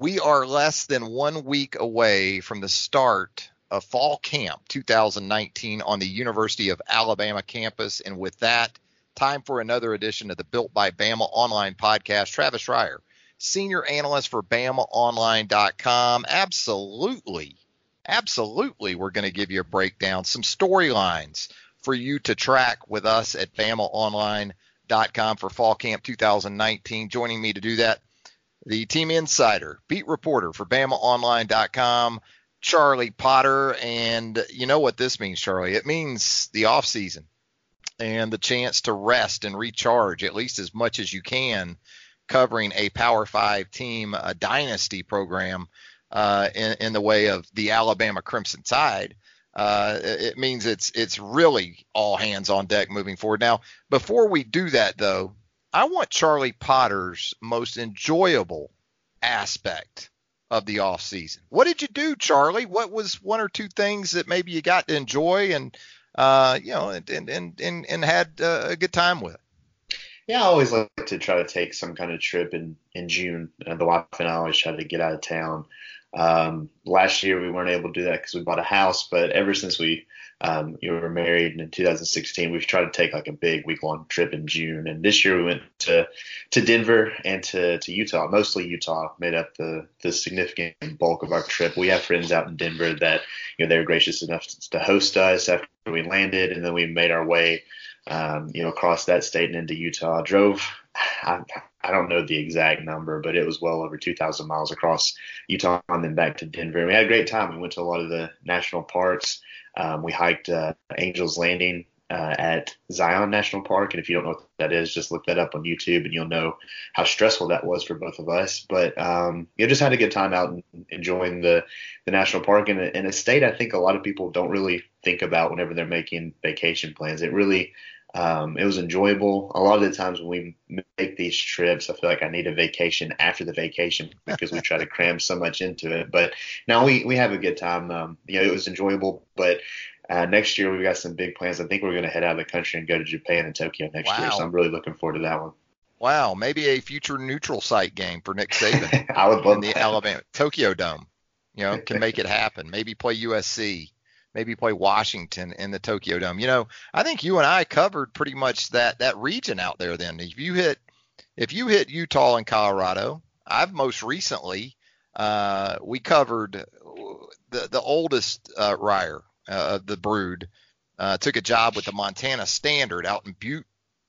we are less than one week away from the start of fall camp 2019 on the University of Alabama campus. And with that, time for another edition of the Built by Bama online podcast. Travis Reier, senior analyst for BamaOnline.com. Absolutely, absolutely, we're going to give you a breakdown, some storylines for you to track with us at BamaOnline.com for fall camp 2019. Joining me to do that, the team insider, beat reporter for BamaOnline.com, Charlie Potter. And you know what this means, Charlie? It means the off season and the chance to rest and recharge at least as much as you can, covering a Power Five team, a dynasty program uh, in, in the way of the Alabama Crimson Tide. Uh, it means it's it's really all hands on deck moving forward. Now, before we do that, though, I want Charlie Potter's most enjoyable aspect of the off season. What did you do, Charlie? What was one or two things that maybe you got to enjoy and uh, you know and and and and had uh, a good time with? Yeah, I always like to try to take some kind of trip in in June. Uh, the wife and I always try to get out of town. Um, last year we weren't able to do that because we bought a house, but ever since we um, you were married in 2016, we've tried to take like a big week long trip in June. And this year we went to to Denver and to, to Utah, mostly Utah made up the the significant bulk of our trip. We have friends out in Denver that you know they were gracious enough to host us after we landed, and then we made our way um, you know across that state and into Utah. Drove I, I don't know the exact number, but it was well over 2,000 miles across Utah and then back to Denver. And we had a great time. We went to a lot of the national parks. Um, we hiked uh, Angels Landing uh, at Zion National Park, and if you don't know what that is, just look that up on YouTube, and you'll know how stressful that was for both of us. But um, you know, just had a good time out and enjoying the the national park in a, in a state I think a lot of people don't really think about whenever they're making vacation plans. It really um, it was enjoyable. A lot of the times when we make these trips, I feel like I need a vacation after the vacation because we try to cram so much into it. But now we, we have a good time. Um, you know, it was enjoyable, but uh, next year we've got some big plans. I think we're going to head out of the country and go to Japan and Tokyo next wow. year. So I'm really looking forward to that one. Wow, maybe a future neutral site game for Nick Saban. I would love in the that. Alabama Tokyo Dome. You know, can make it happen. Maybe play USC maybe play Washington in the Tokyo Dome. You know, I think you and I covered pretty much that that region out there. Then, if you hit if you hit Utah and Colorado, I've most recently uh, we covered the the oldest uh, Reier uh, of the brood. Uh, took a job with the Montana Standard out in Butte,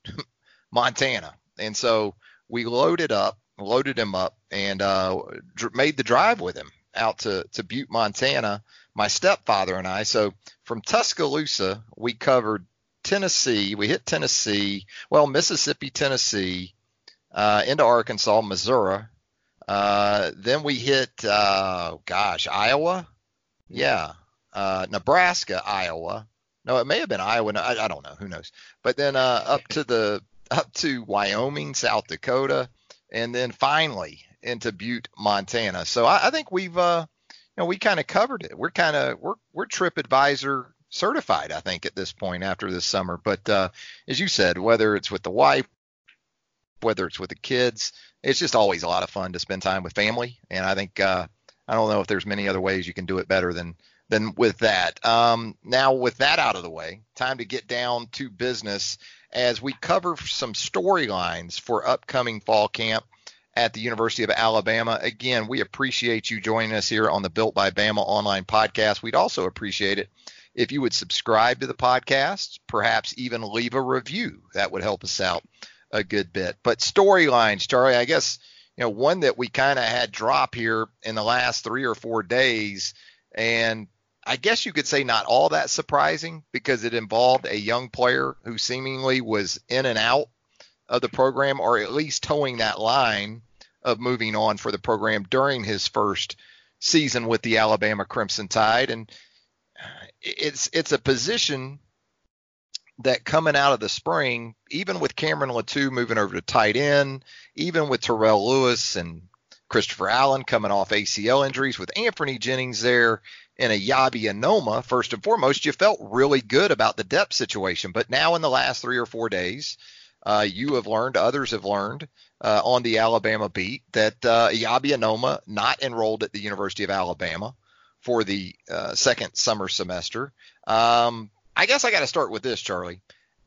Montana, and so we loaded up, loaded him up, and uh, made the drive with him out to to Butte, Montana my stepfather and I. So from Tuscaloosa, we covered Tennessee. We hit Tennessee, well, Mississippi, Tennessee, uh, into Arkansas, Missouri. Uh, then we hit, uh, gosh, Iowa. Yeah. Uh, Nebraska, Iowa. No, it may have been Iowa. I, I don't know. Who knows? But then uh, up to the up to Wyoming, South Dakota, and then finally into Butte, Montana. So I, I think we've uh, know, we kind of covered it. We're kind of we're we're TripAdvisor certified, I think, at this point after this summer. But uh, as you said, whether it's with the wife, whether it's with the kids, it's just always a lot of fun to spend time with family. And I think uh, I don't know if there's many other ways you can do it better than than with that. Um, now, with that out of the way, time to get down to business as we cover some storylines for upcoming fall camp at the University of Alabama. Again, we appreciate you joining us here on the Built by Bama online podcast. We'd also appreciate it if you would subscribe to the podcast, perhaps even leave a review. That would help us out a good bit. But storylines, Charlie, I guess you know one that we kind of had drop here in the last three or four days, and I guess you could say not all that surprising because it involved a young player who seemingly was in and out of the program, or at least towing that line of moving on for the program during his first season with the Alabama Crimson Tide. And it's it's a position that coming out of the spring, even with Cameron Latu moving over to tight end, even with Terrell Lewis and Christopher Allen coming off ACL injuries, with Anfernee Jennings there and Eyabi Anoma, first and foremost, you felt really good about the depth situation. But now in the last three or four days, uh, you have learned, others have learned uh, on the Alabama beat that uh, Eyabi Anoma not enrolled at the University of Alabama for the uh, second summer semester. Um, I guess I got to start with this, Charlie.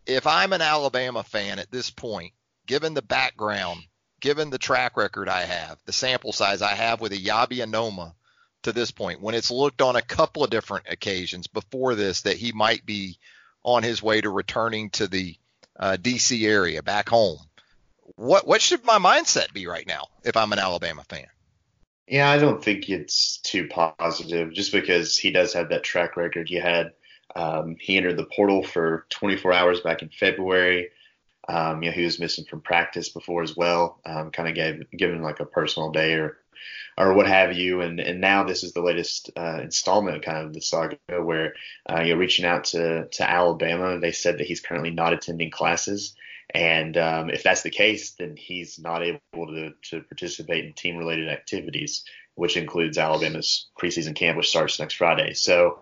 If I'm an Alabama fan at this point, given the background, given the track record I have, the sample size I have with Eyabi Anoma to this point, when it's looked on a couple of different occasions before this that he might be on his way to returning to the uh, DC area back home, what what should my mindset be right now if I'm an Alabama fan? Yeah, I don't think it's too positive just because he does have that track record. He had um, he entered the portal for 24 hours back in February. Um, you know, he was missing from practice before as well. Um, kind of gave given like a personal day or or what have you. And and now this is the latest uh, installment kind of the saga where uh, you're reaching out to to Alabama. They said that he's currently not attending classes. And um, if that's the case, then he's not able to, to participate in team related activities, which includes Alabama's preseason camp, which starts next Friday. So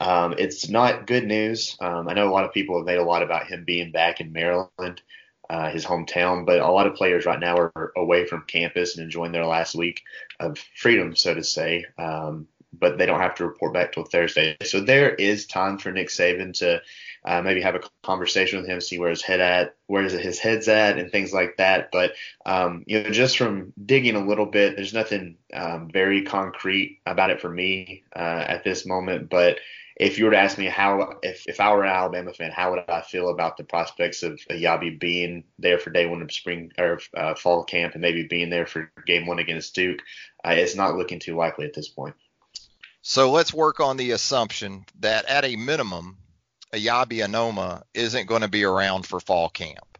um, it's not good news. Um, I know a lot of people have made a lot about him being back in Maryland, uh, his hometown, but a lot of players right now are away from campus and enjoying their last week of freedom, so to say. Um, but they don't have to report back till Thursday. So there is time for Nick Saban to uh, maybe have a conversation with him, see where his head at, where his head's at, and things like that. But um, you know, just from digging a little bit, there's nothing um, very concrete about it for me uh, at this moment. But if you were to ask me how, if, if I were an Alabama fan, how would I feel about the prospects of Eyabi being there for day one of spring or uh, fall camp and maybe being there for game one against Duke? Uh, it's not looking too likely at this point. So let's work on the assumption that at a minimum, Eyabi Anoma isn't going to be around for fall camp.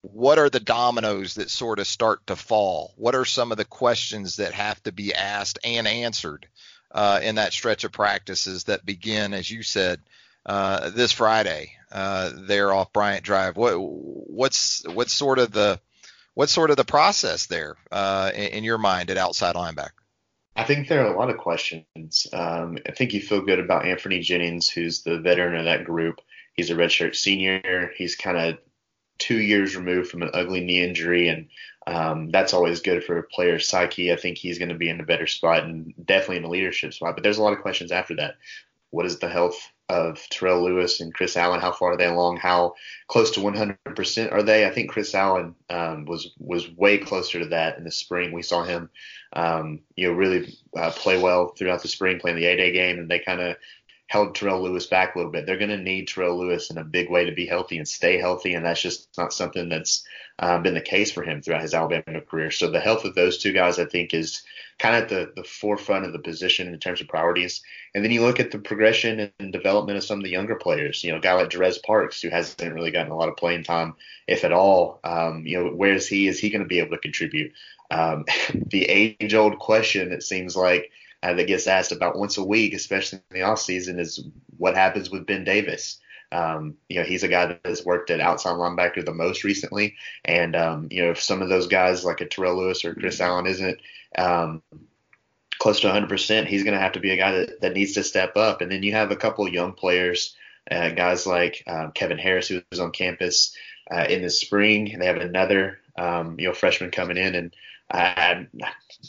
What are the dominoes that sort of start to fall? What are some of the questions that have to be asked and answered uh, in that stretch of practices that begin, as you said, uh, this Friday uh, there off Bryant Drive. What what's what's sort of the what's sort of the process there uh, in, in, your mind at outside linebacker? I think there are a lot of questions. Um, I think you feel good about Anfernee Jennings, who's the veteran of that group. He's a redshirt senior. He's kind of two years removed from an ugly knee injury, and um, that's always good for a player's psyche. I think he's going to be in a better spot and definitely in a leadership spot. But there's a lot of questions after that. What is the health of Terrell Lewis and Chris Allen? How far are they along? How close to 100% are they? I think Chris Allen um, was was way closer to that in the spring. We saw him, um, you know, really uh, play well throughout the spring, playing the A-Day game, and they kind of held Terrell Lewis back a little bit. They're going to need Terrell Lewis in a big way to be healthy and stay healthy, and that's just not something that's um, been the case for him throughout his Alabama career. So the health of those two guys, I think, is kind of at the, the forefront of the position in terms of priorities. And then you look at the progression and development of some of the younger players. You know, a guy like Jarez Parks, who hasn't really gotten a lot of playing time, if at all. Um, you know, where is he? Is he going to be able to contribute? Um, the age-old question, it seems like – uh, that gets asked about once a week, especially in the off season, is what happens with Ben Davis. Um, you know, he's a guy that has worked at outside linebacker the most recently, and um, you know, if some of those guys like a Terrell Lewis or Chris Allen isn't um, close to 100%, he's going to have to be a guy that, that needs to step up. And then you have a couple of young players, uh, guys like um, Kevin Harris, who was on campus uh, in the spring, and they have another um, you know freshman coming in, and I'm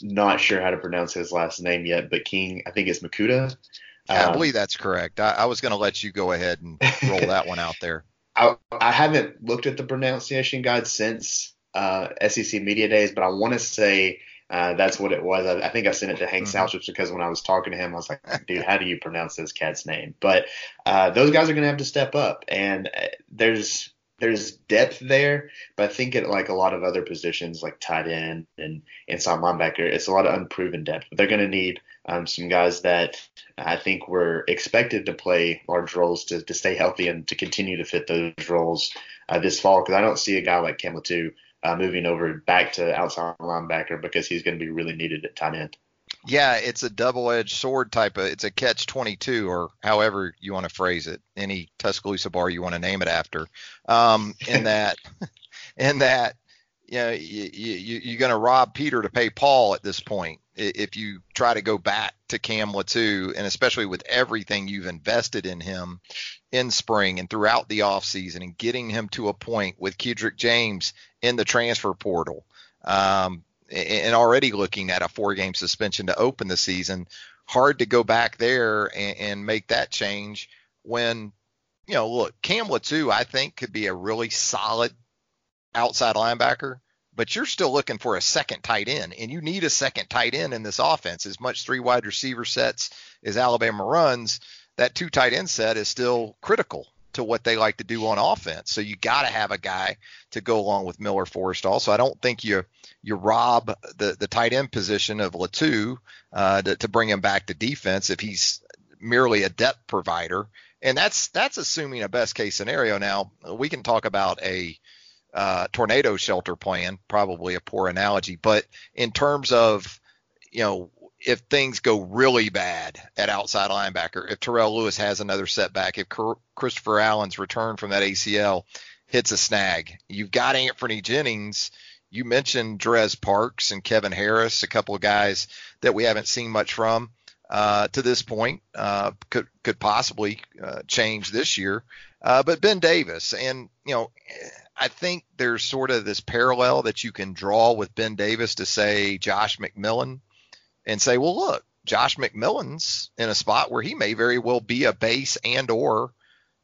not sure how to pronounce his last name yet, but King, I think it's. Yeah, um, I believe that's correct. I, I was going to let you go ahead and roll that one out there. I, I, haven't looked at the pronunciation guide since uh, SEC Media Days, but I want to say uh, that's what it was. I, I, think I sent it to Hank mm hmm because when I was talking to him, I was like, dude, how do you pronounce this cat's name? But uh, those guys are going to have to step up. And uh, there's there's depth there, but I think at like a lot of other positions like tight end and inside linebacker, it's a lot of unproven depth. But They're going to need um, some guys that I think were expected to play large roles to, to stay healthy and to continue to fit those roles uh, this fall. Because I don't see a guy like Cam Latu uh, moving over back to outside linebacker because he's going to be really needed at tight end. Yeah, it's a double-edged sword type of. It's a catch 22, or however you want to phrase it. Any Tuscaloosa bar you want to name it after. Um, in that, in that, you know, you, you, you're going to rob Peter to pay Paul at this point. if you try to go back to Cam Latu, and especially with everything you've invested in him in spring and throughout the offseason and getting him to a point with Kedrick James in the transfer portal um, and already looking at a four game suspension to open the season, hard to go back there and, and make that change when, you know, look, Cam Latu, I think, could be a really solid outside linebacker but you're still looking for a second tight end, and you need a second tight end in this offense. As much three wide receiver sets as Alabama runs, that two tight end set is still critical to what they like to do on offense. So you got to have a guy to go along with Miller Forristall. So I don't think you you rob the the tight end position of Latu uh, to, to bring him back to defense if he's merely a depth provider. And that's that's assuming a best case scenario. Now we can talk about a uh, tornado shelter plan, probably a poor analogy, but in terms of, you know, if things go really bad at outside linebacker, if Terrell Lewis has another setback, if Christopher Allen's return from that ACL hits a snag, you've got Anfernee Jennings. You mentioned Jarez Parks and Kevin Harris, a couple of guys that we haven't seen much from uh, to this point, uh, could could possibly uh, change this year. Uh, but Ben Davis, and you know, I think there's sort of this parallel that you can draw with Ben Davis to say Josh McMillon and say, well, look, Josh McMillon's in a spot where he may very well be a base and or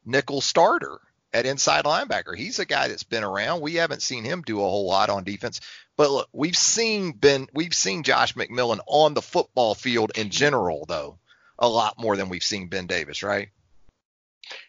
nickel starter at inside linebacker. He's a guy that's been around. We haven't seen him do a whole lot on defense, but look, we've seen Ben, we've seen Josh McMillon on the football field in general, though, a lot more than we've seen Ben Davis, right?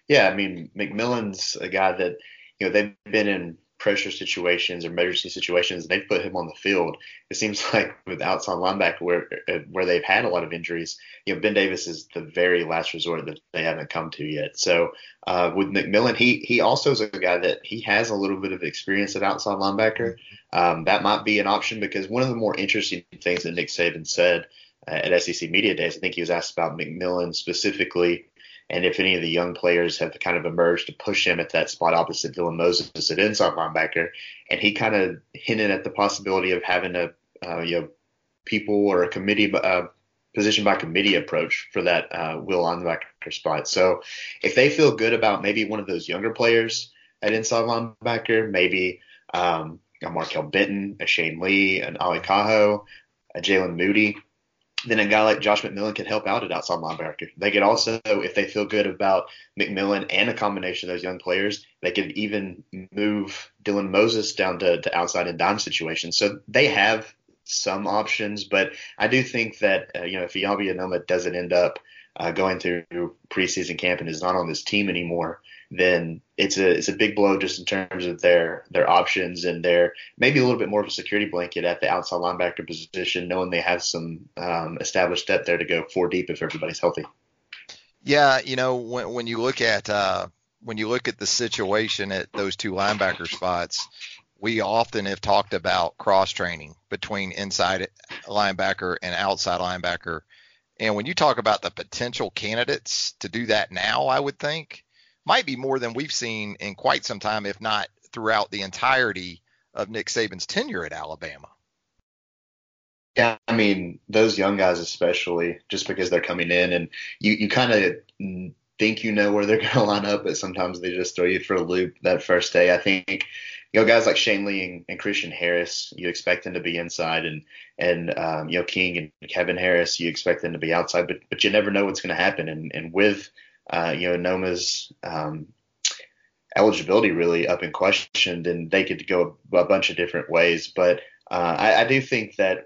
Yeah, I mean McMillon's a guy that you know, they've been in pressure situations or emergency situations, and they've put him on the field. It seems like with outside linebacker, where uh, where they've had a lot of injuries, you know, Ben Davis is the very last resort that they haven't come to yet. So uh, with McMillon, he he also is a guy that he has a little bit of experience at outside linebacker. Um, that might be an option because one of the more interesting things that Nick Saban said uh, at SEC Media Days, I think he was asked about McMillon specifically and if any of the young players have kind of emerged to push him at that spot opposite Dylan Moses at inside linebacker, and he kind of hinted at the possibility of having a uh, you know people or a committee uh, position by committee approach for that uh, will linebacker spot. So if they feel good about maybe one of those younger players at inside linebacker, maybe um, a Markail Benton, a Shane Lee, an Ali Kaho, a Jalen Moody, then a guy like Josh McMillon could help out at outside linebacker. They could also, if they feel good about McMillon and a combination of those young players, they could even move Dylan Moses down to, to outside and dime situations. So they have some options, but I do think that uh, you know if Eyabi Anoma doesn't end up uh, going through preseason camp and is not on this team anymore, then it's a it's a big blow just in terms of their their options and their maybe a little bit more of a security blanket at the outside linebacker position, knowing they have some um, established depth there to go four deep if everybody's healthy. Yeah, you know when when you look at uh, when you look at the situation at those two linebacker spots, we often have talked about cross training between inside linebacker and outside linebacker. And when you talk about the potential candidates to do that now, I would think might be more than we've seen in quite some time, if not throughout the entirety of Nick Saban's tenure at Alabama. Yeah, I mean those young guys especially, just because they're coming in and you you kind of think you know where they're going to line up, but sometimes they just throw you for a loop that first day. I think you know guys like Shane Lee and, and Christian Harris, you expect them to be inside, and and um, you know King and Kevin Harris, you expect them to be outside, but but you never know what's going to happen. And and with uh, you know, Noma's um, eligibility really up in question, and they could go a, bunch of different ways. But uh, I, I, do think that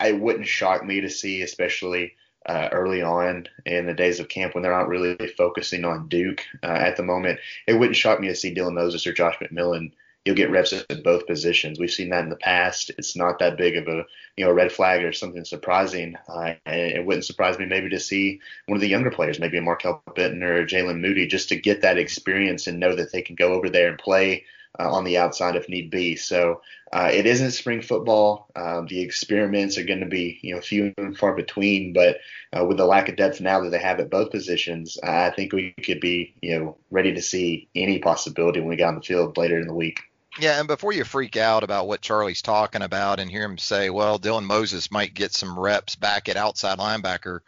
it wouldn't shock me to see, especially uh, early on in the days of camp when they're not really focusing on Duke uh, at the moment, it wouldn't shock me to see Dylan Moses or Josh McMillon you'll get reps at both positions. We've seen that in the past. It's not that big of a you know red flag or something surprising. Uh, it wouldn't surprise me maybe to see one of the younger players, maybe a Markail Benton or Jalen Moody, just to get that experience and know that they can go over there and play. Uh, on the outside if need be. So uh, it isn't spring football. Uh, the experiments are going to be you know few and far between. But uh, with the lack of depth now that they have at both positions, I think we could be you know ready to see any possibility when we get on the field later in the week. Yeah, and before you freak out about what Charlie's talking about and hear him say, well, Dylan Moses might get some reps back at outside linebacker,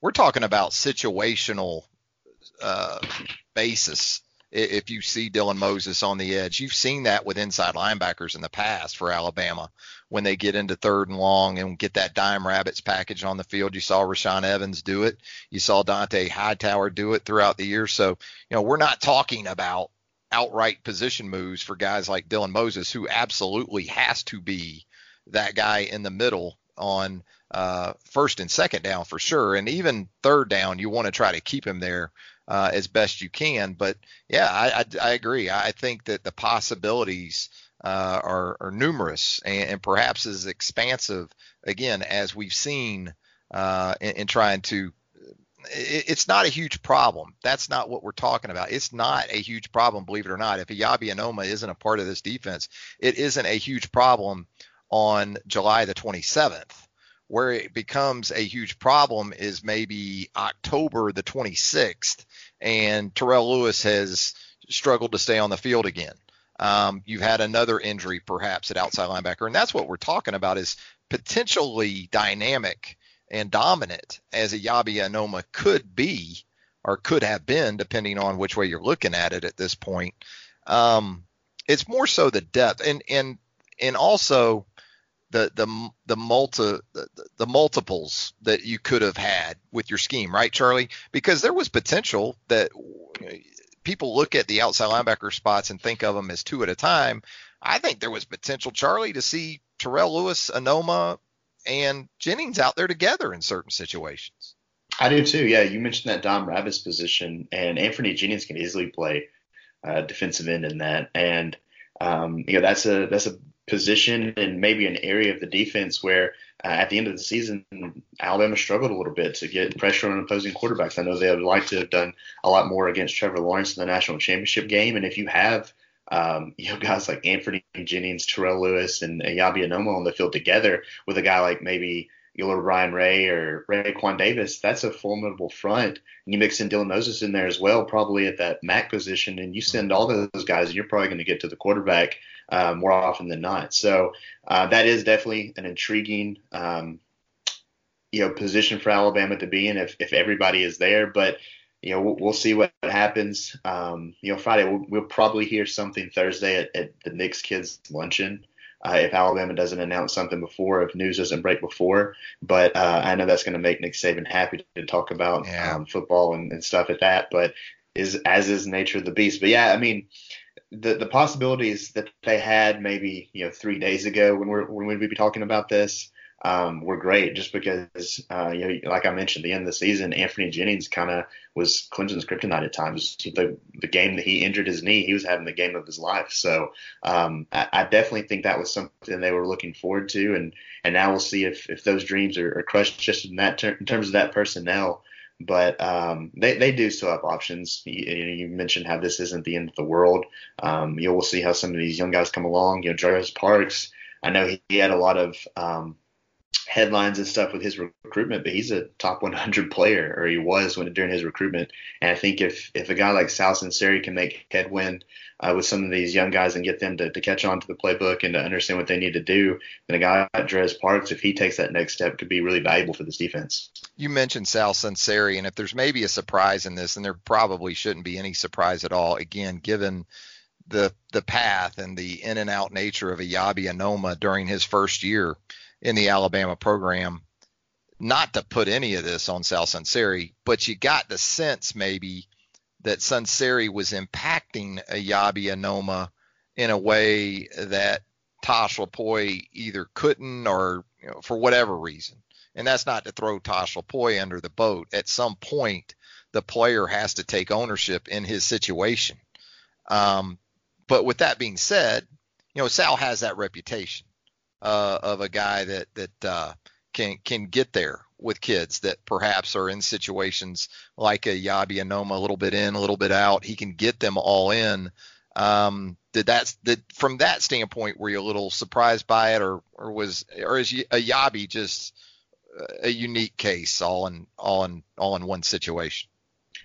we're talking about situational uh, basis. If you see Dylan Moses on the edge, you've seen that with inside linebackers in the past for Alabama when they get into third and long and get that dime rabbits package on the field. You saw Rashaan Evans do it. You saw Dont'a Hightower do it throughout the year. So, you know, we're not talking about outright position moves for guys like Dylan Moses, who absolutely has to be that guy in the middle on uh, first and second down for sure. And even third down, you want to try to keep him there uh, as best you can. But yeah, I, I, I agree. I think that the possibilities uh, are, are, numerous and, and, perhaps as expansive again as we've seen uh, in, in, trying to it's not a huge problem. That's not what we're talking about. It's not a huge problem, believe it or not. If Eyabi Anoma isn't a part of this defense, it isn't a huge problem on July the 27th. Where it becomes a huge problem is maybe October the 26th, and Terrell Lewis has struggled to stay on the field again. Um, you've had another injury perhaps at outside linebacker, and that's what we're talking about is potentially dynamic and dominant as Eyabi Anoma could be or could have been, depending on which way you're looking at it at this point. Um, it's more so the depth and and and also the the the multi the, the multiples that you could have had with your scheme, right, Charlie? Because there was potential that people look at the outside linebacker spots and think of them as two at a time. I think there was potential, Charlie, to see Terrell Lewis, Anoma, and Jennings out there together in certain situations. I do too. Yeah, you mentioned that dime rabbits position, and Anfernee Jennings can easily play uh, defensive end in that, and um, you know that's a that's a position and maybe an area of the defense where uh, at the end of the season Alabama struggled a little bit to get pressure on opposing quarterbacks. I know they would like to have done a lot more against Trevor Lawrence in the national championship game, and if you have um, you know, guys like Anfernee Jennings, Terrell Lewis, and Eyabi Anoma on the field together with a guy like maybe LaBryan Ray or Raekwon Davis, that's a formidable front. And you mix in Dylan Moses in there as well, probably at that MAC position, and you send all those guys, you're probably going to get to the quarterback uh, more often than not. So uh, that is definitely an intriguing, um, you know, position for Alabama to be in if, if everybody is there. But you know, we'll, we'll see what happens. Um, you know, Friday we'll, we'll, probably hear something Thursday at, at the Nick's Kids luncheon. Uh, if Alabama doesn't announce something before, if news doesn't break before, but uh, I know that's going to make Nick Saban happy to talk about yeah. um, football and, and stuff at that. But is as is nature of the beast. But yeah, I mean, the the possibilities that they had maybe you know three days ago when we're when we'd be talking about this um, were great just because, uh, you know, like I mentioned, the end of the season, Anfernee Jennings kind of was Clemson's kryptonite at times. The, the game that he injured his knee, he was having the game of his life. So um, I, I, definitely think that was something they were looking forward to, and and now we'll see if if those dreams are, are crushed just in that ter- in terms of that personnel. But um, they, they do still have options. You, you, mentioned how this isn't the end of the world. Um, you know, we'll see how some of these young guys come along. You know, Jarez Parks, I know he, he had a lot of um, headlines and stuff with his recruitment, but he's a top 100 player, or he was when during his recruitment. And I think if if a guy like Sal Sunseri can make headwind uh, with some of these young guys and get them to, to catch on to the playbook and to understand what they need to do, then a guy like Jarez Parks, if he takes that next step, could be really valuable for this defense. You mentioned Sal Sunseri, and if there's maybe a surprise in this, and there probably shouldn't be any surprise at all, again, given the the path and the in and out nature of Eyabi Anoma during his first year in the Alabama program. Not to put any of this on Sal Sunseri, but you got the sense maybe that Sunseri was impacting Eyabi Anoma in a way that Tosh Lupoi either couldn't or you know, for whatever reason. And that's not to throw Tosh Lupoi under the boat. At some point, the player has to take ownership in his situation. Um, but with that being said, you know, Sal has that reputation uh, of a guy that that uh, can can get there with kids that perhaps are in situations like a Eyabi Anoma, a little bit in, a little bit out. He can get them all in. Um, did that did from that standpoint were you a little surprised by it, or or was or is Eyabi just a unique case all in all in all in one situation?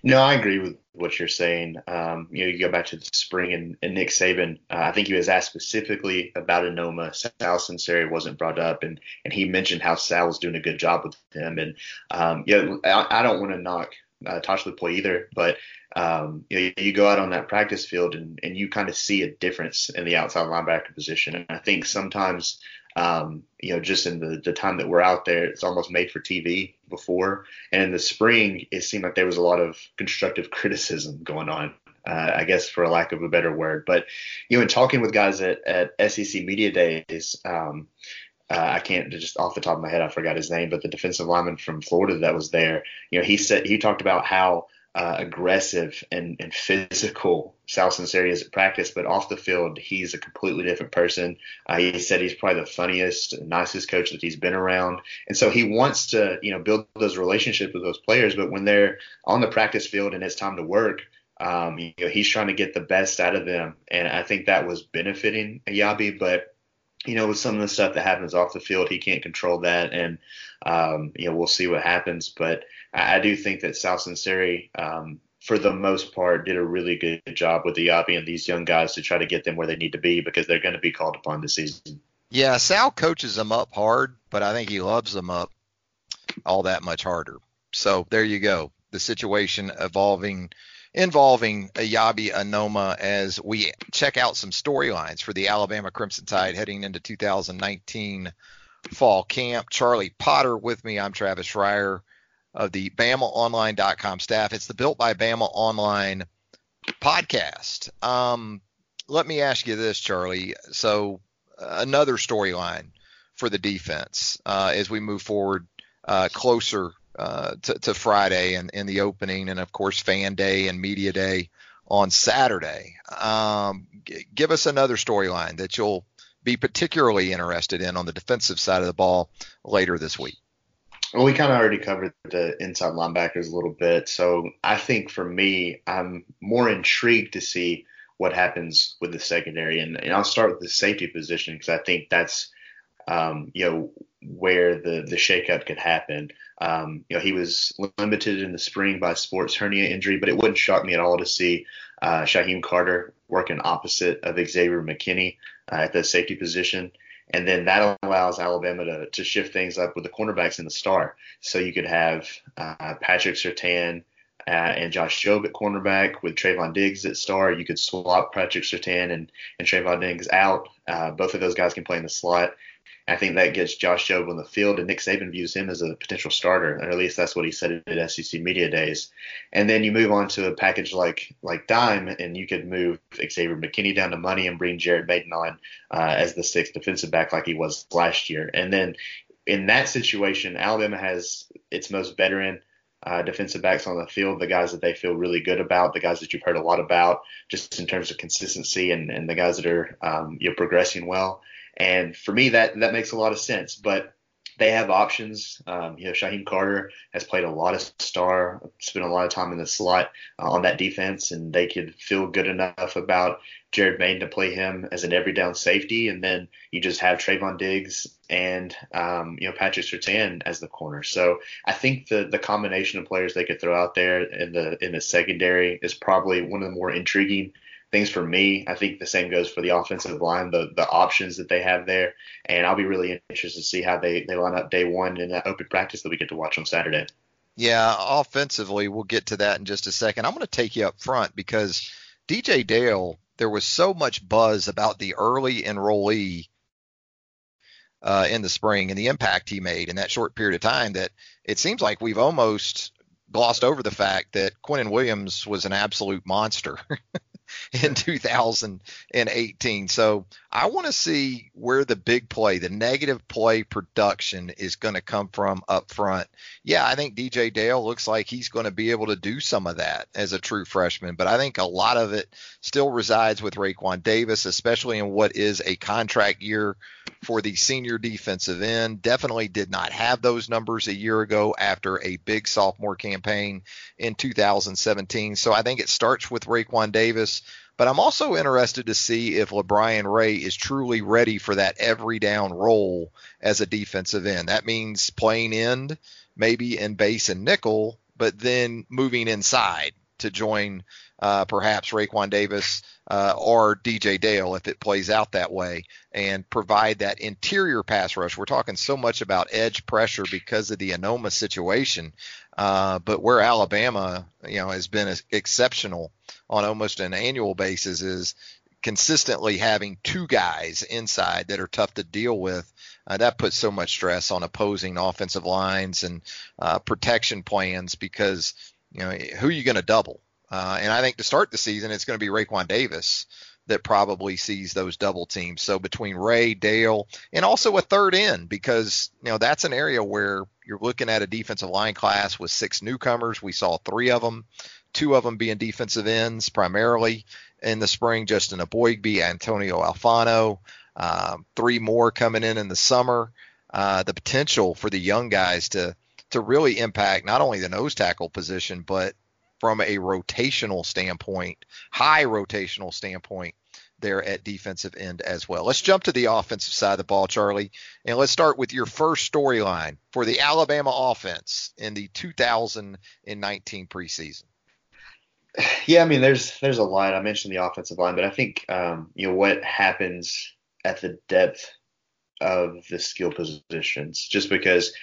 No, I agree with what you're saying. Um, you know, you go back to the spring and, and Nick Saban. Uh, I think he was asked specifically about Anoma. Sal Sunseri wasn't brought up, and and he mentioned how Sal was doing a good job with him. And um, yeah, I, I don't want to knock uh, Tosh Lupoi either, but um, you, know, you go out on that practice field and, and you kind of see a difference in the outside linebacker position. And I think sometimes um, you know, just in the, the time that we're out there, it's almost made for TV before. And in the spring, it seemed like there was a lot of constructive criticism going on, uh, I guess, for a lack of a better word. But, you know, in talking with guys at, at SEC Media Days, um, uh, I can't just off the top of my head, I forgot his name, but the defensive lineman from Florida that was there, you know, he said, he talked about how uh, aggressive and, and physical Sal Sunseri is at practice, but off the field, he's a completely different person. Uh, he said he's probably the funniest, nicest coach that he's been around, and so he wants to, you know, build those relationships with those players. But when they're on the practice field and it's time to work, um, you know, he's trying to get the best out of them, and I think that was benefiting Eyabi. But you know, with some of the stuff that happens off the field, he can't control that, and um, you know, we'll see what happens. But I, I do think that Sal Sunseri, um, for the most part, did a really good job with the Eyabi and these young guys to try to get them where they need to be because they're going to be called upon this season. Yeah, Sal coaches them up hard, but I think he loves them up all that much harder. So there you go. The situation evolving involving Eyabi Anoma as we check out some storylines for the Alabama Crimson Tide heading into 2019 fall camp. Charlie Potter with me. I'm Travis Reier of the BamaOnline.com staff. It's the Built by Bama Online podcast. Um, let me ask you this, Charlie. So, uh, another storyline for the defense uh, as we move forward uh, closer uh, to, to, Friday and, the opening, and of course, fan day and media day on Saturday. Um, g- give us another storyline that you'll be particularly interested in on the defensive side of the ball later this week. Well, we kind of already covered the inside linebackers a little bit. So I think for me, I'm more intrigued to see what happens with the secondary. And, and I'll start with the safety position because I think that's, um, you know, where the, the shakeup could happen. Um, you know, he was limited in the spring by sports hernia injury, but it wouldn't shock me at all to see uh, Shyheim Carter working opposite of Xavier McKinney uh, at the safety position. And then that allows Alabama to, to shift things up with the cornerbacks in the star. So you could have uh, Patrick Surtain uh, and Josh Jobe at cornerback with Trevon Diggs at star. You could swap Patrick Surtain and, and Trevon Diggs out. Uh, both of those guys can play in the slot. I think that gets Josh Jobe on the field, and Nick Saban views him as a potential starter, or at least that's what he said at SEC media days. And then you move on to a package like like dime, and you could move Xavier McKinney down to money and bring Jared Mayden on uh, as the sixth defensive back like he was last year. And then in that situation, Alabama has its most veteran uh, defensive backs on the field, the guys that they feel really good about, the guys that you've heard a lot about, just in terms of consistency and, and the guys that are um, you know progressing well. And for me, that that makes a lot of sense. But they have options. Um, you know, Shyheim Carter has played a lot of star, spent a lot of time in the slot uh, on that defense, and they could feel good enough about Jared Mayden to play him as an every down safety, and then you just have Trevon Diggs and um, you know Patrick Surtain as the corner. So I think the the combination of players they could throw out there in the in the secondary is probably one of the more intriguing things for me. I think the same goes for the offensive line, the the options that they have there, and I'll be really interested to see how they they line up day one in that open practice that we get to watch on Saturday. Yeah, offensively, we'll get to that in just a second. I'm going to take you up front because DJ Dale, there was so much buzz about the early enrollee uh, in the spring and the impact he made in that short period of time that it seems like we've almost glossed over the fact that Quinnen Williams was an absolute monster in 2018. So I want to see where the big play, the negative play production is going to come from up front. Yeah, I think DJ Dale looks like he's going to be able to do some of that as a true freshman, but I think a lot of it still resides with Raekwon Davis, especially in what is a contract year for the senior defensive end. Definitely did not have those numbers a year ago after a big sophomore campaign in 2017. So I think it starts with Raekwon Davis. But I'm also interested to see if LaBryan Ray is truly ready for that every down role as a defensive end. That means playing end, maybe in base and nickel, but then moving inside to join uh, perhaps Raekwon Davis uh, or DJ Dale if it plays out that way and provide that interior pass rush. We're talking so much about edge pressure because of the Anoma situation, uh, but where Alabama, you know, has been exceptional on almost an annual basis is consistently having two guys inside that are tough to deal with. Uh, that puts so much stress on opposing offensive lines and uh, protection plans because you know who are you going to double? Uh, and I think to start the season, it's going to be Raekwon Davis that probably sees those double teams. So between Ray, Dale, and also a third end, because you know that's an area where you're looking at a defensive line class with six newcomers. We saw three of them, two of them being defensive ends primarily in the spring. Justin Eboigbe, Antonio Alfano, um, three more coming in in the summer. Uh, the potential for the young guys to to really impact not only the nose tackle position, but from a rotational standpoint, high rotational standpoint there at defensive end as well. Let's jump to the offensive side of the ball, Charlie, and let's start with your first storyline for the Alabama offense in the 2019 preseason. Yeah, I mean, there's there's a lot. I mentioned the offensive line, but I think um, you know what happens at the depth of the skill positions, just because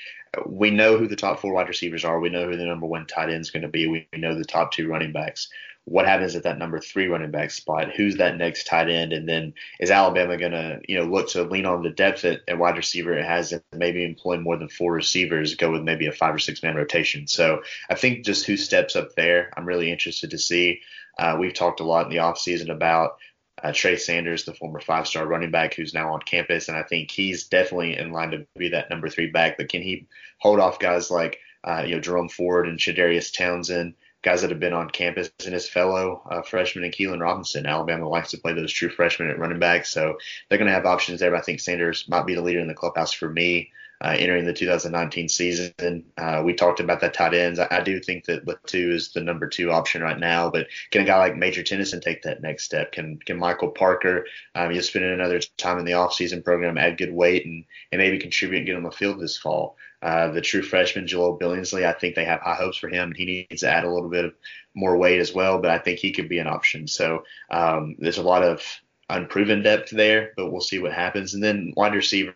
we know who the top four wide receivers are. We know who the number one tight end is going to be. We know the top two running backs. What happens at that number three running back spot? Who's that next tight end? And then is Alabama going to, you know, look to lean on the depth at, at wide receiver it has and maybe employ more than four receivers, go with maybe a five or six man rotation. So I think just who steps up there, I'm really interested to see. Uh, we've talked a lot in the offseason about uh, Trey Sanders, the former five-star running back who's now on campus, and I think he's definitely in line to be that number three back. But can he hold off guys like uh, you know Jerome Ford and Chadarius Townsend, guys that have been on campus, and his fellow uh, freshman and Keilan Robinson? Alabama likes to play those true freshmen at running back, so they're going to have options there. But I think Sanders might be the leader in the clubhouse for me uh, entering the 2019 season. Uh, we talked about that tight ends. I, I do think that Latu is the number two option right now, but can a guy like Major Tennison take that next step? Can can Michael Parker um, just spend another time in the offseason program, add good weight, and, and maybe contribute and get on the field this fall? Uh, the true freshman Jahleel Billingsley, I think they have high hopes for him. He needs to add a little bit of more weight as well, but I think he could be an option. So um, there's a lot of unproven depth there, but we'll see what happens. And then wide receiver,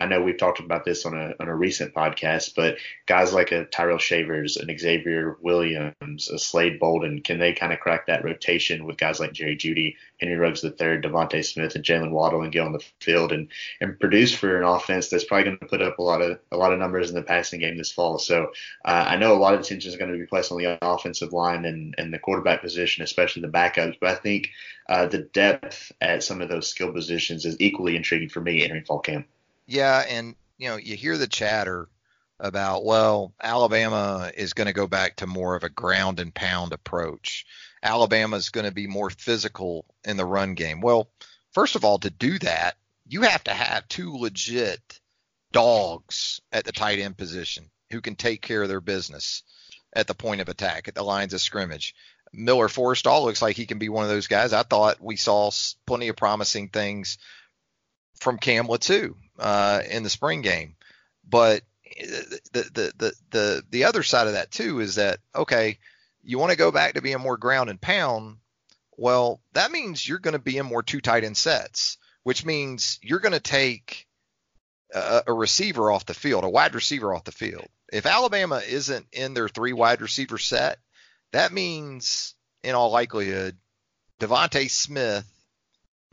I know we've talked about this on a on a recent podcast, but guys like a Tyrell Shavers, an Xavier Williams, a Slade Bolden, can they kind of crack that rotation with guys like Jerry Jeudy, Henry Ruggs III, DeVonta Smith, and Jaylen Waddle and get on the field and and produce for an offense that's probably going to put up a lot of a lot of numbers in the passing game this fall. So uh, I know a lot of attention is going to be placed on the offensive line and and the quarterback position, especially the backups, but I think uh, the depth at some of those skill positions is equally intriguing for me entering fall camp. Yeah, and you know you hear the chatter about well Alabama is going to go back to more of a ground and pound approach. Alabama is going to be more physical in the run game. Well, first of all, to do that, you have to have two legit dogs at the tight end position who can take care of their business at the point of attack, at the lines of scrimmage. Miller Forristall looks like he can be one of those guys. I thought we saw plenty of promising things from Cam too uh, in the spring game, but the, the the the the other side of that too is that okay, you want to go back to being more ground and pound. Well, that means you're going to be in more two tight end sets, which means you're going to take a, a receiver off the field, a wide receiver off the field. If Alabama isn't in their three wide receiver set, that means, in all likelihood, DeVonta Smith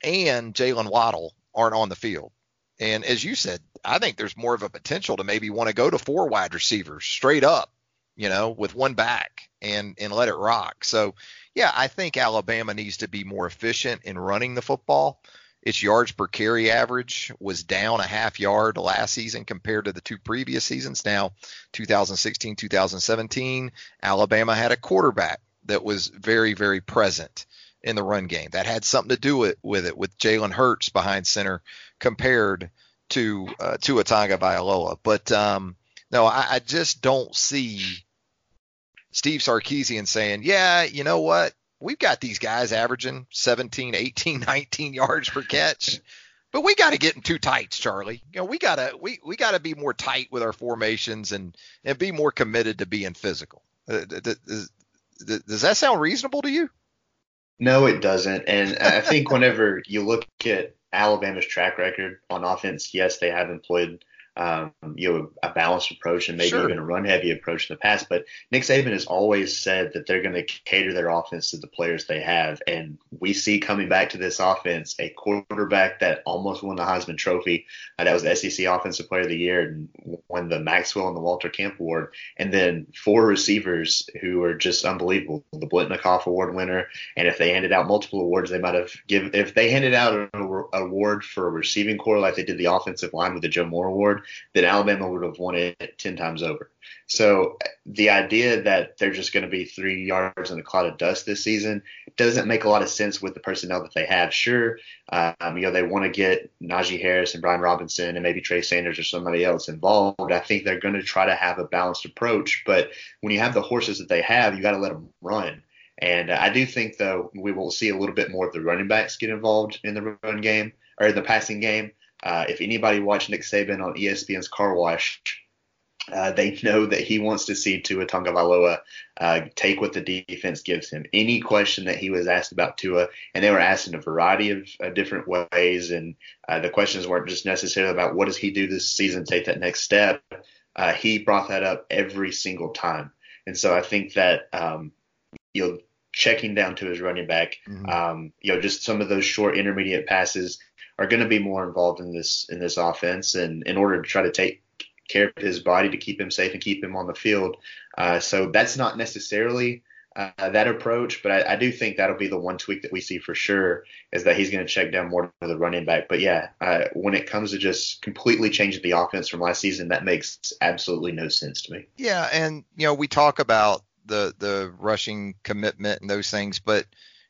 and Jaylen Waddle aren't on the field. And as you said, I think there's more of a potential to maybe want to go to four wide receivers straight up, you know, with one back and and let it rock. So, yeah, I think Alabama needs to be more efficient in running the football. Its yards per carry average was down a half yard last season compared to the two previous seasons. Now, 2016, 2017, Alabama had a quarterback that was very, very present in the run game. That had something to do with, with it, with Jalen Hurts behind center compared to uh, Tua Tagovailoa. But um, no, I, I just don't see Steve Sarkisian saying, "Yeah, you know what? We've got these guys averaging 17, 18, 19 yards per catch. But we got to get in two tights, Charlie. You know, we gotta we we gotta be more tight with our formations and and be more committed to being physical. Uh, does, does that sound reasonable to you? No, it doesn't. And I think whenever you look at Alabama's track record on offense, yes, they have employed um, you know, a balanced approach and maybe sure. even a run heavy approach in the past. But Nick Saban has always said that they're going to cater their offense to the players they have. And we see coming back to this offense a quarterback that almost won the Heisman Trophy. Uh, that was the SEC Offensive Player of the Year and won the Maxwell and the Walter Camp Award. And then four receivers who are just unbelievable. The Biletnikoff Award winner. And if they handed out multiple awards, they might have given, if they handed out an award for a receiving corps like they did the offensive line with the Joe Moore Award, then Alabama would have won it 10 times over. So the idea that they're just going to be three yards in a cloud of dust this season doesn't make a lot of sense with the personnel that they have. Sure, um, you know they want to get Najee Harris and Brian Robinson and maybe Trey Sanders or somebody else involved. I think they're going to try to have a balanced approach. But when you have the horses that they have, you got to let them run. And I do think though we will see a little bit more of the running backs get involved in the run game or in the passing game. Uh, if anybody watched Nick Saban on ESPN's Car Wash, uh, they know that he wants to see Tua Tagovailoa uh, take what the defense gives him. Any question that he was asked about Tua, and they were asked in a variety of uh, different ways, and uh, the questions weren't just necessarily about what does he do this season, take that next step. Uh, he brought that up every single time, and so I think that um, you know checking down to his running back, mm-hmm. um, you know, just some of those short intermediate passes are going to be more involved in this in this offense, and in order to try to take care of his body to keep him safe and keep him on the field. Uh, so that's not necessarily uh, that approach, but I, I, do think that'll be the one tweak that we see for sure is that he's going to check down more to the running back. But yeah, uh, when it comes to just completely changing the offense from last season, that makes absolutely no sense to me. Yeah, and you know we talk about the the rushing commitment and those things, but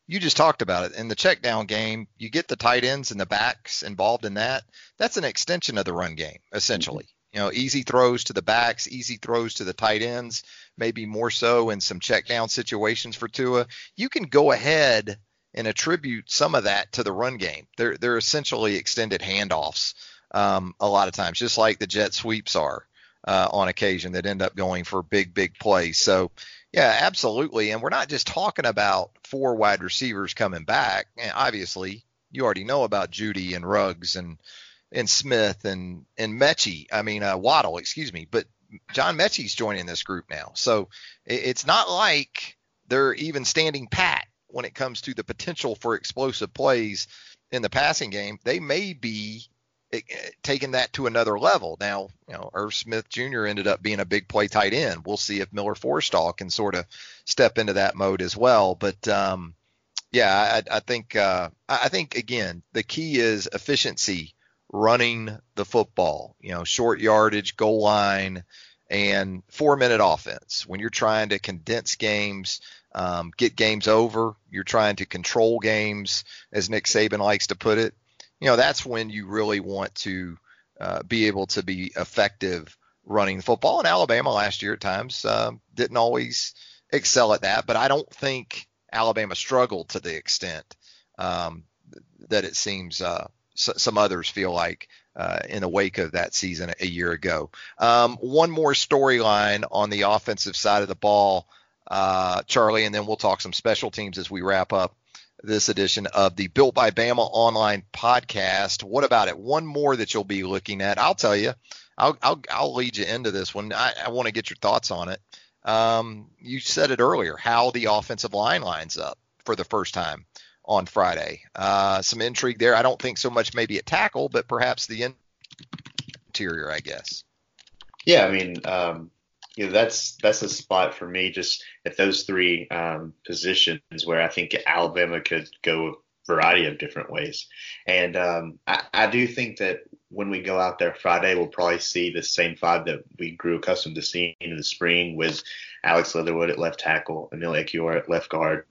you just talked about it in the check down game. You get the tight ends and the backs involved in that. That's an extension of the run game, essentially. Mm-hmm. You know, easy throws to the backs, easy throws to the tight ends, maybe more so in some check down situations for Tua. You can go ahead and attribute some of that to the run game. They're they're essentially extended handoffs um, a lot of times, just like the jet sweeps are uh, on occasion that end up going for big big plays. So yeah, absolutely. And we're not just talking about four wide receivers coming back. And obviously, you already know about Jeudy and Ruggs and and Smith and and Metchie. I mean uh, Waddle, excuse me. But John Metchie's joining this group now, so it's not like they're even standing pat when it comes to the potential for explosive plays in the passing game. They may be it, taking that to another level. Now, you know, Irv Smith Jr. ended up being a big play tight end. We'll see if Miller Forristall can sort of step into that mode as well. But um, yeah, I, I think uh, I think again the key is efficiency, running the football. You know, short yardage, goal line, and four minute offense. When you're trying to condense games. Um, get games over. You're trying to control games, as Nick Saban likes to put it you know, that's when you really want to uh, be able to be effective running football. And Alabama last year at times uh, didn't always excel at that, but I don't think Alabama struggled to the extent um, that it seems uh, some others feel like uh, in the wake of that season a year ago. Um, one more storyline on the offensive side of the ball, uh, Charlie, and then we'll talk some special teams as we wrap up this edition of the Built by Bama online podcast. What about it? One more that you'll be looking at. I'll tell you. I'll I'll, I'll lead you into this one. I, I want to get your thoughts on it. Um, you said it earlier, how the offensive line lines up for the first time on Friday. Uh, some intrigue there. I don't think so much maybe at tackle, but perhaps the interior, I guess. Yeah, I mean, um, you know that's that's a spot for me just at those three um, positions where I think Alabama could go a variety of different ways, and um, I, I do think that when we go out there Friday, we'll probably see the same five that we grew accustomed to seeing in the spring with Alex Leatherwood at left tackle, Emil Ekiyor at left guard,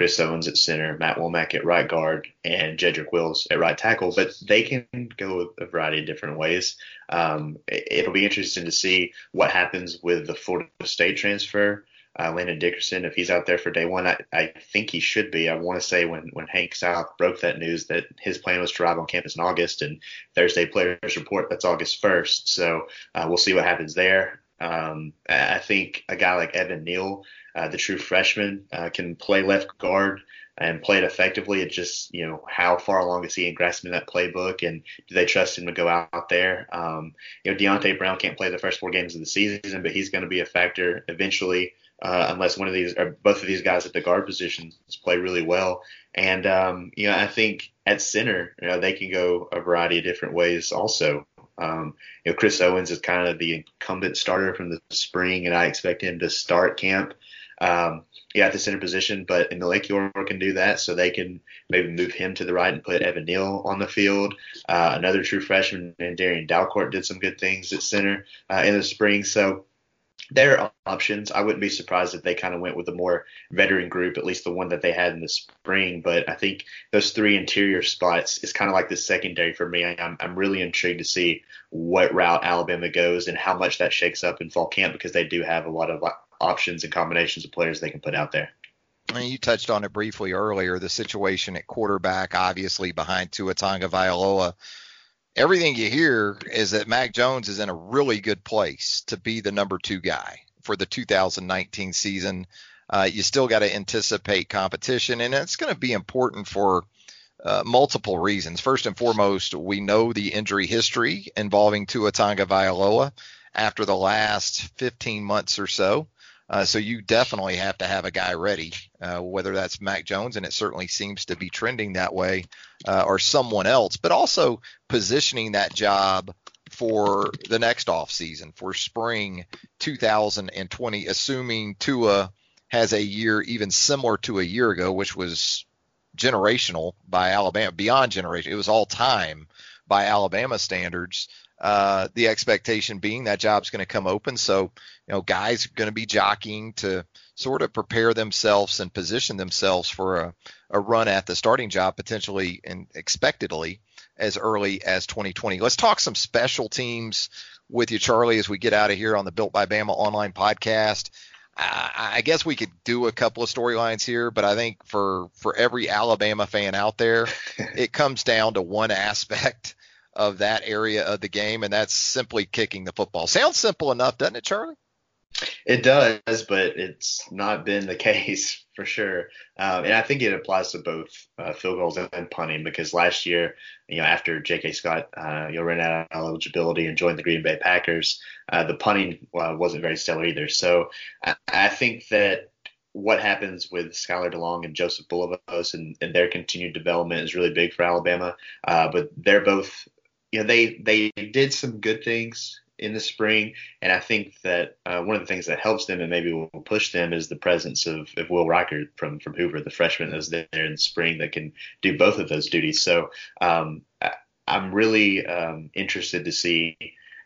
Chris Owens at center, Matt Womack at right guard, and Jedrick Wills at right tackle. But they can go a variety of different ways. Um, it'll be interesting to see what happens with the Florida State transfer. Uh, Landon Dickerson, if he's out there for day one, I, I think he should be. I want to say when, when Hank South broke that news that his plan was to arrive on campus in August, and Thursday players report that's August 1st. So uh, we'll see what happens there. Um, I think a guy like Evan Neal, uh, the true freshman, uh, can play left guard and play it effectively. It's just, you know, how far along is he in grasping that playbook and do they trust him to go out there? Um, you know, Deonte Brown can't play the first four games of the season, but he's going to be a factor eventually. Uh, unless one of these or both of these guys at the guard positions play really well. And um, you know, I think at center, you know, they can go a variety of different ways also. Um, you know, Chris Owens is kind of the incumbent starter from the spring, and I expect him to start camp um, yeah, at the center position, but Emil Ekiyor can do that, so they can maybe move him to the right and put Evan Neal on the field. Uh, another true freshman, and Darrian Dalcourt did some good things at center uh, in the spring. So there are options. I wouldn't be surprised if they kind of went with a more veteran group, at least the one that they had in the spring. But I think those three interior spots is kind of like the secondary for me. I'm, I'm really intrigued to see what route Alabama goes and how much that shakes up in fall camp because they do have a lot of options and combinations of players they can put out there. you touched on it briefly earlier, the situation at quarterback, obviously behind Tua Tagovailoa. Everything you hear is that Mac Jones is in a really good place to be the number two guy for the 2019 season. Uh, you still got to anticipate competition, and it's going to be important for uh, multiple reasons. First and foremost, we know the injury history involving Tua Tagovailoa after the last 15 months or so. Uh, so you definitely have to have a guy ready, uh, whether that's Mac Jones, and it certainly seems to be trending that way, uh, or someone else, but also positioning that job for the next off season for spring 2020, assuming Tua has a year even similar to a year ago, which was generational by Alabama, beyond generation. It was all time by Alabama standards. Uh, the expectation being that job's going to come open. So, you know, guys are going to be jockeying to sort of prepare themselves and position themselves for a, a run at the starting job potentially and expectedly as early as 2020. Let's talk some special teams with you, Charlie, as we get out of here on the Built by Bama online podcast. I guess we could do a couple of storylines here, but I think for for every Alabama fan out there, it comes down to one aspect of that area of the game, and that's simply kicking the football. Sounds simple enough, doesn't it, Charlie? It does, but it's not been the case for sure. Um, and I think it applies to both uh, field goals and, punting because last year, you know, after J.K. Scott, uh, you know, ran out of eligibility and joined the Green Bay Packers, uh, the punting uh, wasn't very stellar either. So I, I think that what happens with Skylar DeLong and Joseph Bulovas and, and, their continued development is really big for Alabama. Uh, but they're both you know they they did some good things in the spring, and I think that uh, one of the things that helps them and maybe will push them is the presence of, of Will Reichard from from Hoover, the freshman that was there in the spring that can do both of those duties. So um, I, I'm really um, interested to see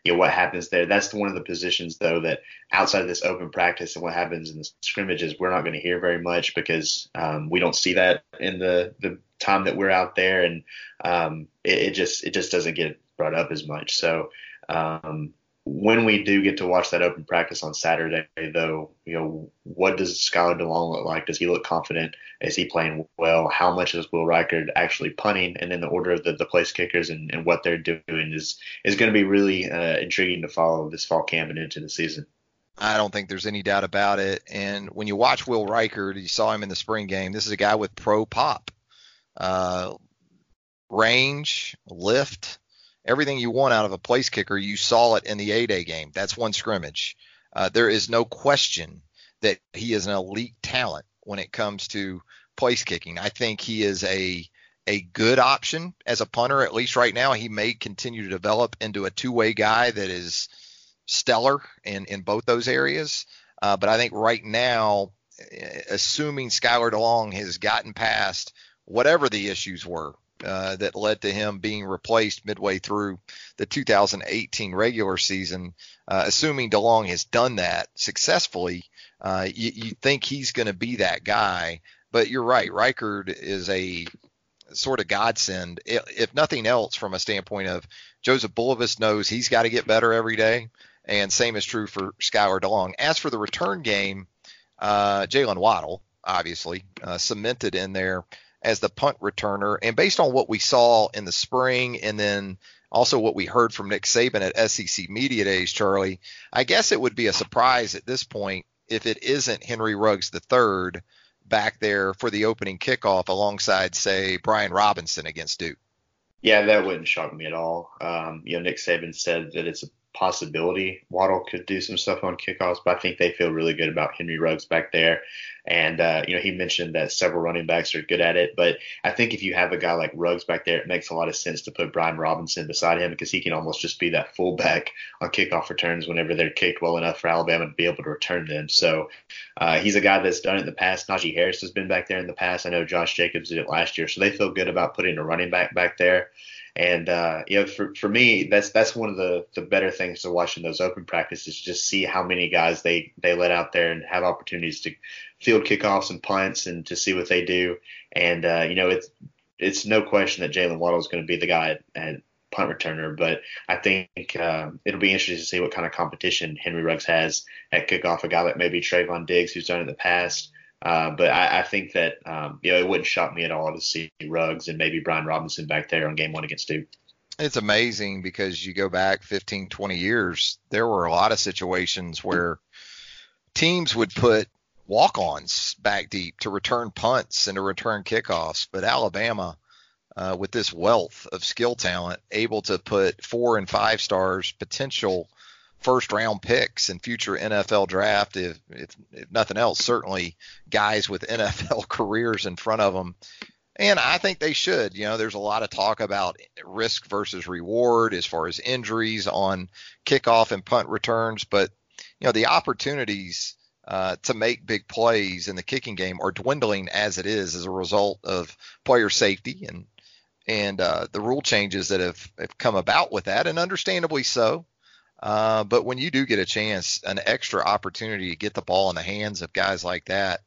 you know what happens there. That's one of the positions though that outside of this open practice and what happens in the scrimmages, we're not going to hear very much because um, we don't see that in the the time that we're out there, and um, it, it, just it just doesn't get brought up as much. So um, when we do get to watch that open practice on Saturday, though, you know, what does Skylar DeLong look like? Does he look confident? Is he playing well? How much is Will Reichard actually punting? And then the order of the, the place kickers and, and what they're doing is is going to be really uh, intriguing to follow this fall camp and into the season. I don't think there's any doubt about it. And when you watch Will Reichard, you saw him in the spring game. This is a guy with pro pop, uh, range, lift, everything you want out of a place kicker. You saw it in the A Day game. That's one scrimmage. Uh, there is no question that he is an elite talent when it comes to place kicking. I think he is a a good option as a punter, at least right now. He may continue to develop into a two way guy that is stellar in, in both those areas. Uh, but I think right now, assuming Skylar DeLong has gotten past whatever the issues were uh, that led to him being replaced midway through the 2018 regular season. Uh, assuming DeLong has done that successfully, uh, you, you, think he's going to be that guy. But you're right, Reichard is a sort of godsend, if nothing else, from a standpoint of Joseph Bulovas knows he's got to get better every day, and same is true for Skylar DeLong. As for the return game, uh, Jaylen Waddle, obviously, uh, cemented in there as the punt returner. And based on what we saw in the spring and then also what we heard from Nick Saban at SEC Media Days, Charlie, I guess it would be a surprise at this point if it isn't Henry Ruggs III back there for the opening kickoff alongside, say, Brian Robinson against Duke. Yeah, that wouldn't shock me at all. Um, you know, Nick Saban said that it's a possibility Waddle could do some stuff on kickoffs, but I think they feel really good about Henry Ruggs back there. And uh, you know, he mentioned that several running backs are good at it, but I think if you have a guy like Ruggs back there, it makes a lot of sense to put Brian Robinson beside him because he can almost just be that fullback on kickoff returns whenever they're kicked well enough for Alabama to be able to return them. So uh, he's a guy that's done it in the past. Najee Harris has been back there in the past. I know Josh Jacobs did it last year, so they feel good about putting a running back back there. And uh, you know, for for me, that's that's one of the the better things to watching those open practices. Just see how many guys they they let out there and have opportunities to field kickoffs and punts and to see what they do. And uh, you know, it's it's no question that Jaylen Waddle is going to be the guy at, at punt returner, but I think um, it'll be interesting to see what kind of competition Henry Ruggs has at kickoff. A guy like maybe Trevon Diggs, who's done it in the past, uh, but I, I, think that um, you know it wouldn't shock me at all to see Ruggs and maybe Brian Robinson back there on game one against Duke. It's amazing because you go back 15, 20 years, there were a lot of situations where teams would put walk-ons back deep to return punts and to return kickoffs, but Alabama. Uh, with this wealth of skill talent, able to put four and five stars potential first round picks in future NFL draft, if, if, if nothing else, certainly guys with NFL careers in front of them. And I think they should. You know, there's a lot of talk about risk versus reward as far as injuries on kickoff and punt returns, but you know the opportunities uh, to make big plays in the kicking game are dwindling as it is as a result of player safety and and uh, the rule changes that have, have come about with that, and understandably so. Uh, but when you do get a chance, an extra opportunity to get the ball in the hands of guys like that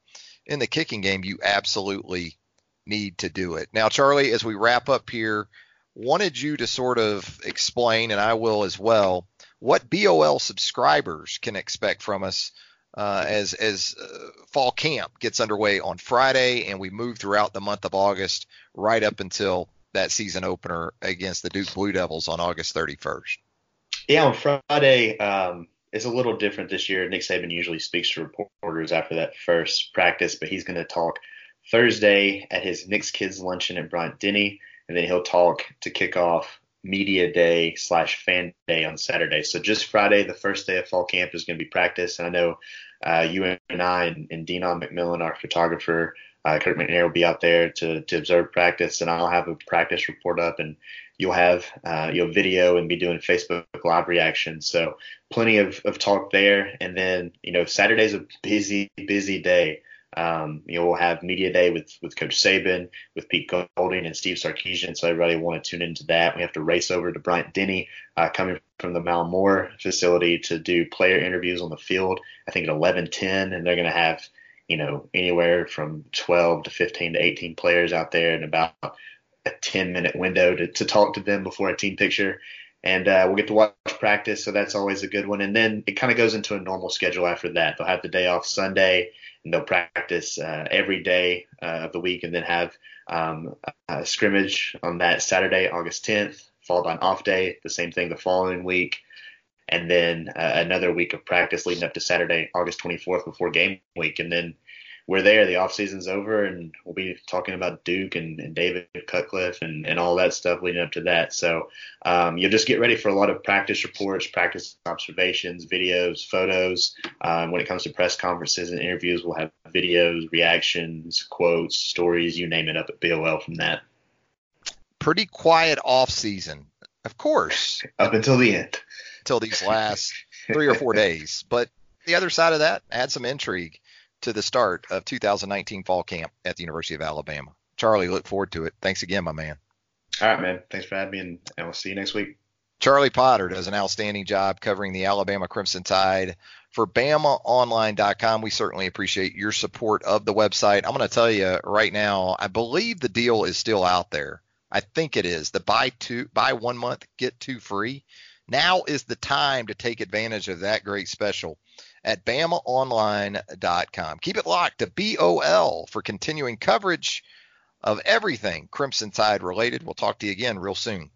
in the kicking game, you absolutely need to do it. Now, Charlie, as we wrap up here, wanted you to sort of explain, and I will as well, what BOL subscribers can expect from us uh, as as uh, fall camp gets underway on Friday, and we move throughout the month of August right up until that season opener against the Duke Blue Devils on August 31st. Yeah, on Friday, um, it's a little different this year. Nick Saban usually speaks to reporters after that first practice, but he's going to talk Thursday at his Nick's Kids Luncheon at Bryant Denny, and then he'll talk to kick off media day slash fan day on Saturday. So just Friday, the first day of fall camp, is going to be practice. And I know uh, you and I and, and Denon McMillon, our photographer, uh, Kirk McNair will be out there to, to observe practice, and I'll have a practice report up, and you'll have uh, you'll video and be doing Facebook live reactions. So plenty of, of talk there, and then you know Saturday's a busy busy day. Um, you know, we'll have media day with with Coach Saban, with Pete Golding and Steve Sarkisian. So everybody want to tune into that. We have to race over to Bryant Denny, uh, coming from the Mal Moore facility to do player interviews on the field. I think at 11:10, and they're going to have you know, anywhere from 12 to 15 to 18 players out there and about a 10 minute window to, to talk to them before a team picture. And uh, we'll get to watch practice, so that's always a good one. And then it kind of goes into a normal schedule after that. They'll have the day off Sunday, and they'll practice uh, every day uh, of the week, and then have um, a scrimmage on that Saturday, August 10th, followed by an off day. The same thing the following week, and then uh, another week of practice leading up to Saturday, August 24th, before game week, and then we're there. The off season's over, and we'll be talking about Duke and, and David Cutcliffe and, and all that stuff leading up to that. So um, you'll just get ready for a lot of practice reports, practice observations, videos, photos. Um, when it comes to press conferences and interviews, we'll have videos, reactions, quotes, stories, you name it, up at BOL from that. Pretty quiet off season, of course. up until the end until these last three or four days. But the other side of that, add some intrigue to the start of 2019 fall camp at the University of Alabama. Charlie, look forward to it. Thanks again, my man. All right, man. Thanks for having me, and, and we'll see you next week. Charlie Potter does an outstanding job covering the Alabama Crimson Tide for BamaOnline.com. We certainly appreciate your support of the website. I'm going to tell you right now, I believe the deal is still out there. I think it is. The buy two, buy one month, get two free. Now is the time to take advantage of that great special at BamaOnline.com. Keep it locked to BOL for continuing coverage of everything Crimson Tide related. We'll talk to you again real soon.